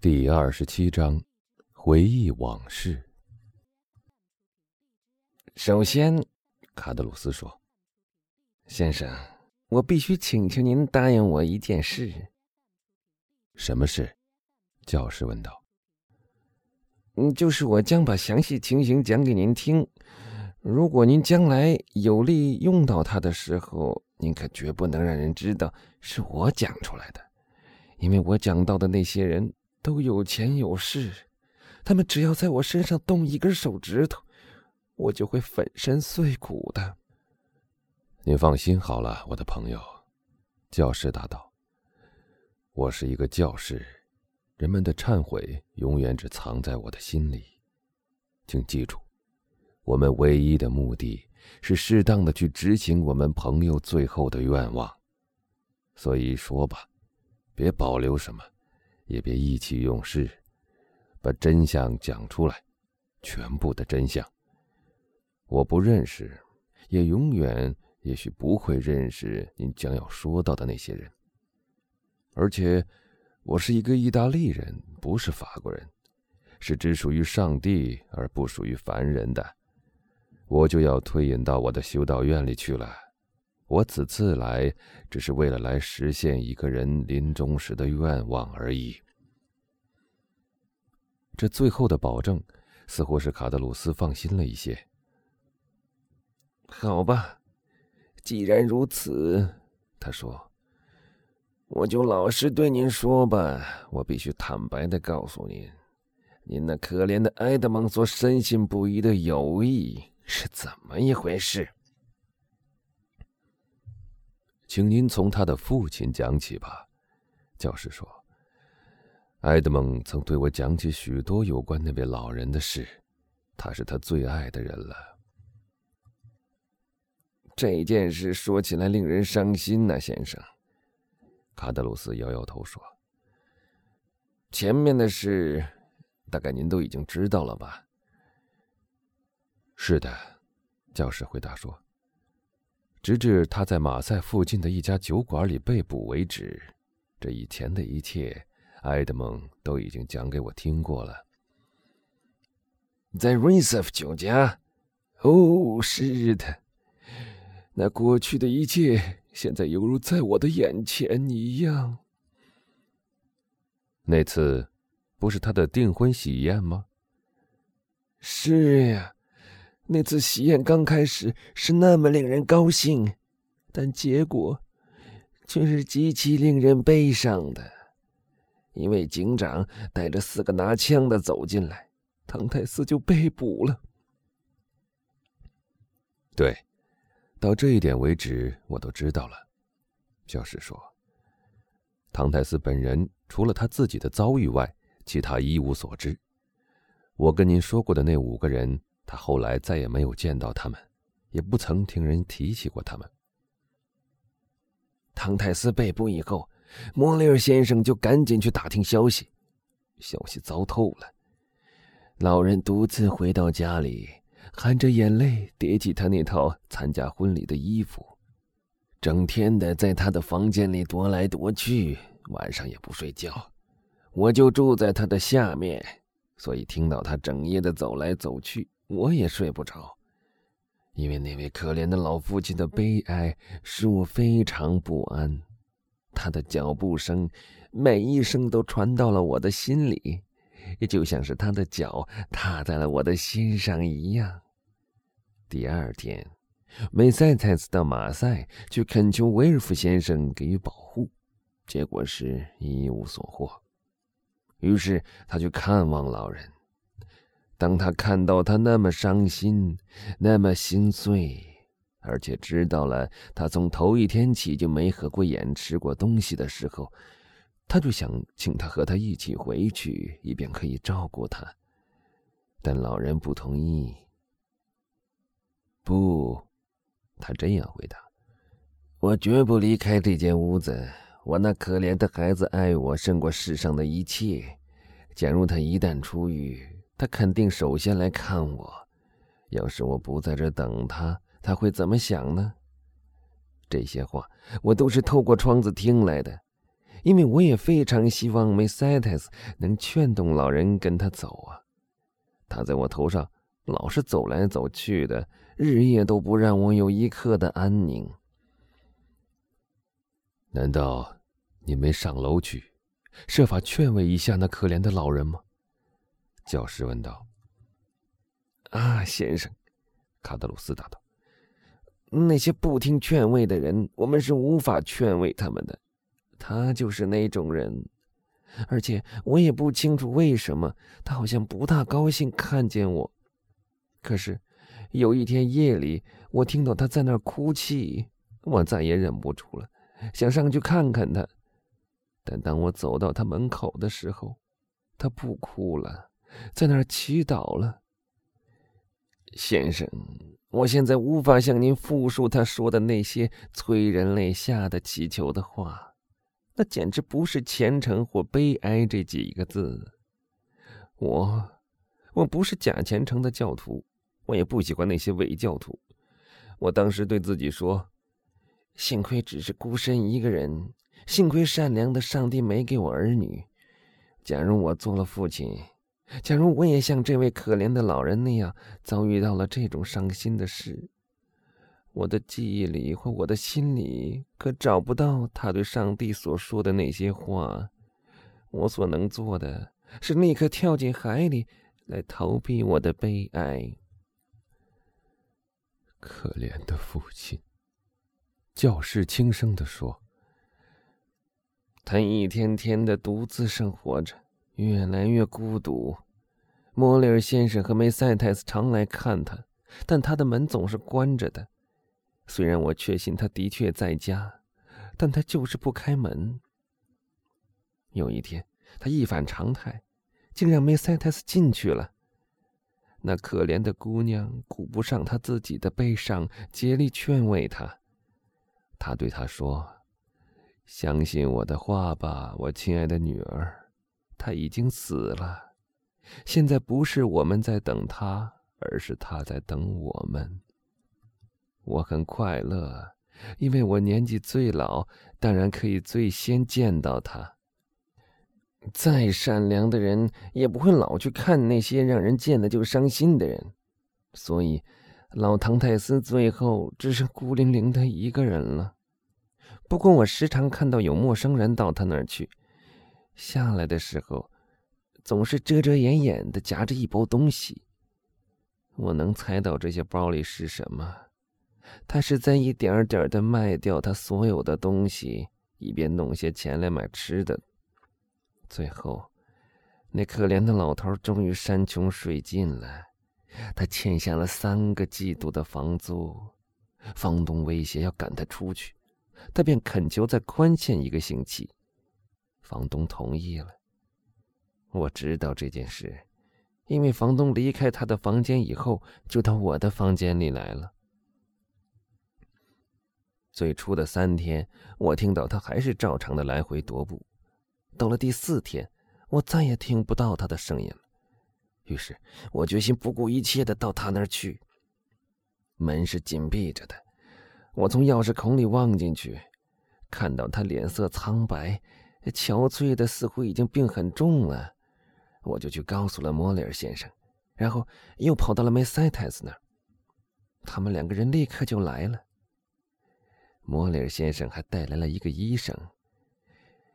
第二十七章，回忆往事。首先，卡德鲁斯说：“先生，我必须请求您答应我一件事。”“什么事？”教师问道。“嗯，就是我将把详细情形讲给您听。如果您将来有利用到它的时候，您可绝不能让人知道是我讲出来的，因为我讲到的那些人。”都有钱有势，他们只要在我身上动一根手指头，我就会粉身碎骨的。您放心好了，我的朋友。”教师答道，“我是一个教师，人们的忏悔永远只藏在我的心里。请记住，我们唯一的目的是适当的去执行我们朋友最后的愿望。所以说吧，别保留什么。”也别意气用事，把真相讲出来，全部的真相。我不认识，也永远也许不会认识您将要说到的那些人。而且，我是一个意大利人，不是法国人，是只属于上帝而不属于凡人的。我就要退隐到我的修道院里去了。我此次来，只是为了来实现一个人临终时的愿望而已。这最后的保证，似乎是卡德鲁斯放心了一些。好吧，既然如此，他说：“我就老实对您说吧。我必须坦白的告诉您，您那可怜的埃德蒙所深信不疑的友谊是怎么一回事。”请您从他的父亲讲起吧，教师说。埃德蒙曾对我讲起许多有关那位老人的事，他是他最爱的人了。这件事说起来令人伤心呐，先生。卡德鲁斯摇摇头说：“前面的事，大概您都已经知道了吧？”“是的。”教师回答说。直至他在马赛附近的一家酒馆里被捕为止，这以前的一切，埃德蒙都已经讲给我听过了。在瑞瑟夫酒家，哦，是的，那过去的一切，现在犹如在我的眼前一样。那次，不是他的订婚喜宴吗？是呀。那次喜宴刚开始是那么令人高兴，但结果却是极其令人悲伤的。一位警长带着四个拿枪的走进来，唐泰斯就被捕了。对，到这一点为止，我都知道了。教师说，唐泰斯本人除了他自己的遭遇外，其他一无所知。我跟您说过的那五个人。他后来再也没有见到他们，也不曾听人提起过他们。唐泰斯被捕以后，莫雷尔先生就赶紧去打听消息，消息糟透了。老人独自回到家里，含着眼泪叠起他那套参加婚礼的衣服，整天的在他的房间里踱来踱去，晚上也不睡觉。我就住在他的下面，所以听到他整夜的走来走去。我也睡不着，因为那位可怜的老父亲的悲哀使我非常不安。他的脚步声，每一声都传到了我的心里，就像是他的脚踏在了我的心上一样。第二天，梅赛才斯到马赛去恳求维尔夫先生给予保护，结果是一无所获。于是他去看望老人。当他看到他那么伤心，那么心碎，而且知道了他从头一天起就没合过眼、吃过东西的时候，他就想请他和他一起回去，以便可以照顾他。但老人不同意。不，他这样回答：“我绝不离开这间屋子。我那可怜的孩子爱我胜过世上的一切。假如他一旦出狱，”他肯定首先来看我，要是我不在这等他，他会怎么想呢？这些话我都是透过窗子听来的，因为我也非常希望梅塞特斯能劝动老人跟他走啊。他在我头上老是走来走去的，日夜都不让我有一刻的安宁。难道你没上楼去，设法劝慰一下那可怜的老人吗？教师问道。啊，先生，卡德鲁斯答道：“那些不听劝慰的人，我们是无法劝慰他们的。他就是那种人，而且我也不清楚为什么，他好像不大高兴看见我。可是有一天夜里，我听到他在那儿哭泣，我再也忍不住了，想上去看看他。但当我走到他门口的时候，他不哭了，在那儿祈祷了。”先生，我现在无法向您复述他说的那些催人泪下的祈求的话，那简直不是虔诚或悲哀这几个字。我，我不是假虔诚的教徒，我也不喜欢那些伪教徒。我当时对自己说：“幸亏只是孤身一个人，幸亏善良的上帝没给我儿女。假如我做了父亲。”假如我也像这位可怜的老人那样遭遇到了这种伤心的事，我的记忆里或我的心里可找不到他对上帝所说的那些话。我所能做的是立刻跳进海里，来逃避我的悲哀。可怜的父亲，教师轻声地说：“他一天天的独自生活着。”越来越孤独，莫里尔先生和梅赛泰斯常来看他，但他的门总是关着的。虽然我确信他的确在家，但他就是不开门。有一天，他一反常态，竟让梅赛泰斯进去了。那可怜的姑娘顾不上她自己的悲伤，竭力劝慰他。他对他说：“相信我的话吧，我亲爱的女儿。”他已经死了，现在不是我们在等他，而是他在等我们。我很快乐，因为我年纪最老，当然可以最先见到他。再善良的人也不会老去看那些让人见了就伤心的人，所以老唐泰斯最后只剩孤零零的一个人了。不过我时常看到有陌生人到他那儿去。下来的时候，总是遮遮掩掩的夹着一包东西。我能猜到这些包里是什么。他是在一点点的卖掉他所有的东西，以便弄些钱来买吃的。最后，那可怜的老头终于山穷水尽了。他欠下了三个季度的房租，房东威胁要赶他出去，他便恳求再宽限一个星期。房东同意了。我知道这件事，因为房东离开他的房间以后，就到我的房间里来了。最初的三天，我听到他还是照常的来回踱步。到了第四天，我再也听不到他的声音了。于是我决心不顾一切的到他那儿去。门是紧闭着的，我从钥匙孔里望进去，看到他脸色苍白。憔悴的，似乎已经病很重了，我就去告诉了莫里尔先生，然后又跑到了梅塞太斯那儿。他们两个人立刻就来了。莫里尔先生还带来了一个医生，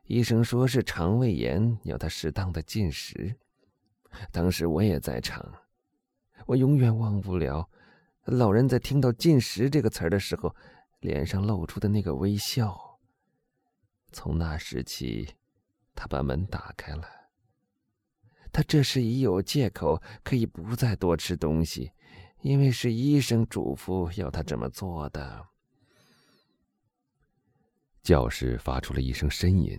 医生说是肠胃炎，要他适当的进食。当时我也在场，我永远忘不了老人在听到“进食”这个词儿的时候，脸上露出的那个微笑。从那时起，他把门打开了。他这时已有借口可以不再多吃东西，因为是医生嘱咐要他这么做的。教室发出了一声呻吟。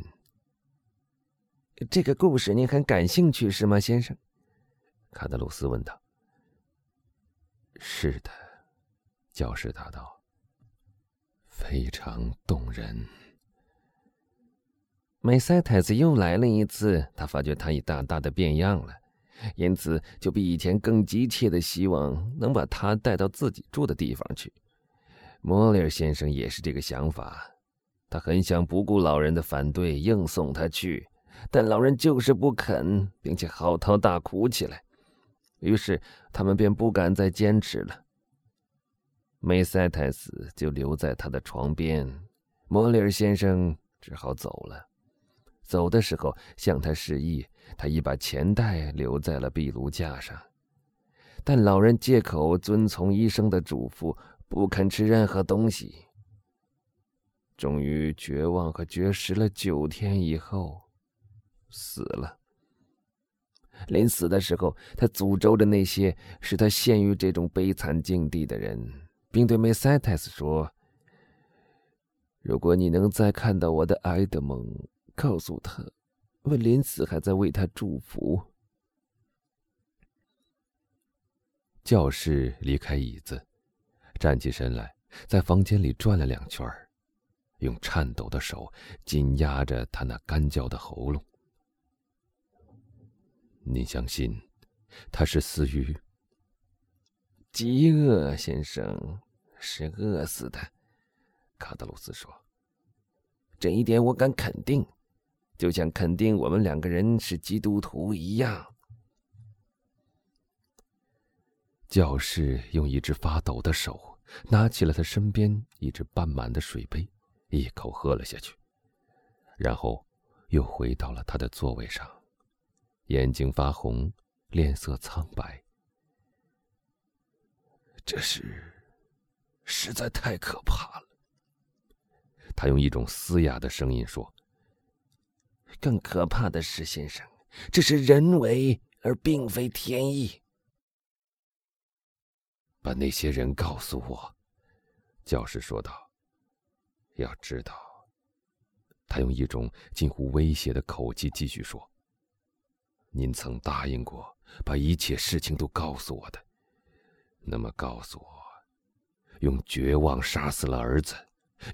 这个故事您很感兴趣是吗，先生？卡德鲁斯问道。是的，教师答道。非常动人。梅塞太子又来了一次，他发觉他已大大的变样了，因此就比以前更急切的希望能把他带到自己住的地方去。莫里尔先生也是这个想法，他很想不顾老人的反对，硬送他去，但老人就是不肯，并且嚎啕大哭起来。于是他们便不敢再坚持了。梅塞泰斯就留在他的床边，莫里尔先生只好走了。走的时候向他示意，他已把钱袋留在了壁炉架上，但老人借口遵从医生的嘱咐，不肯吃任何东西。终于绝望和绝食了九天以后，死了。临死的时候，他诅咒着那些使他陷于这种悲惨境地的人，并对梅塞泰斯说：“如果你能再看到我的埃德蒙，告诉他，我临死还在为他祝福。”教士离开椅子，站起身来，在房间里转了两圈用颤抖的手紧压着他那干焦的喉咙。你相信他是死于饥饿，先生是饿死的。卡德鲁斯说：“这一点我敢肯定，就像肯定我们两个人是基督徒一样。”教士用一只发抖的手拿起了他身边一只半满的水杯，一口喝了下去，然后又回到了他的座位上。眼睛发红，脸色苍白。这是实在太可怕了。他用一种嘶哑的声音说：“更可怕的是，先生，这是人为而并非天意。”把那些人告诉我，教师说道。要知道，他用一种近乎威胁的口气继续说。您曾答应过把一切事情都告诉我的，那么告诉我，用绝望杀死了儿子，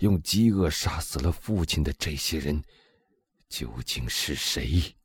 用饥饿杀死了父亲的这些人，究竟是谁？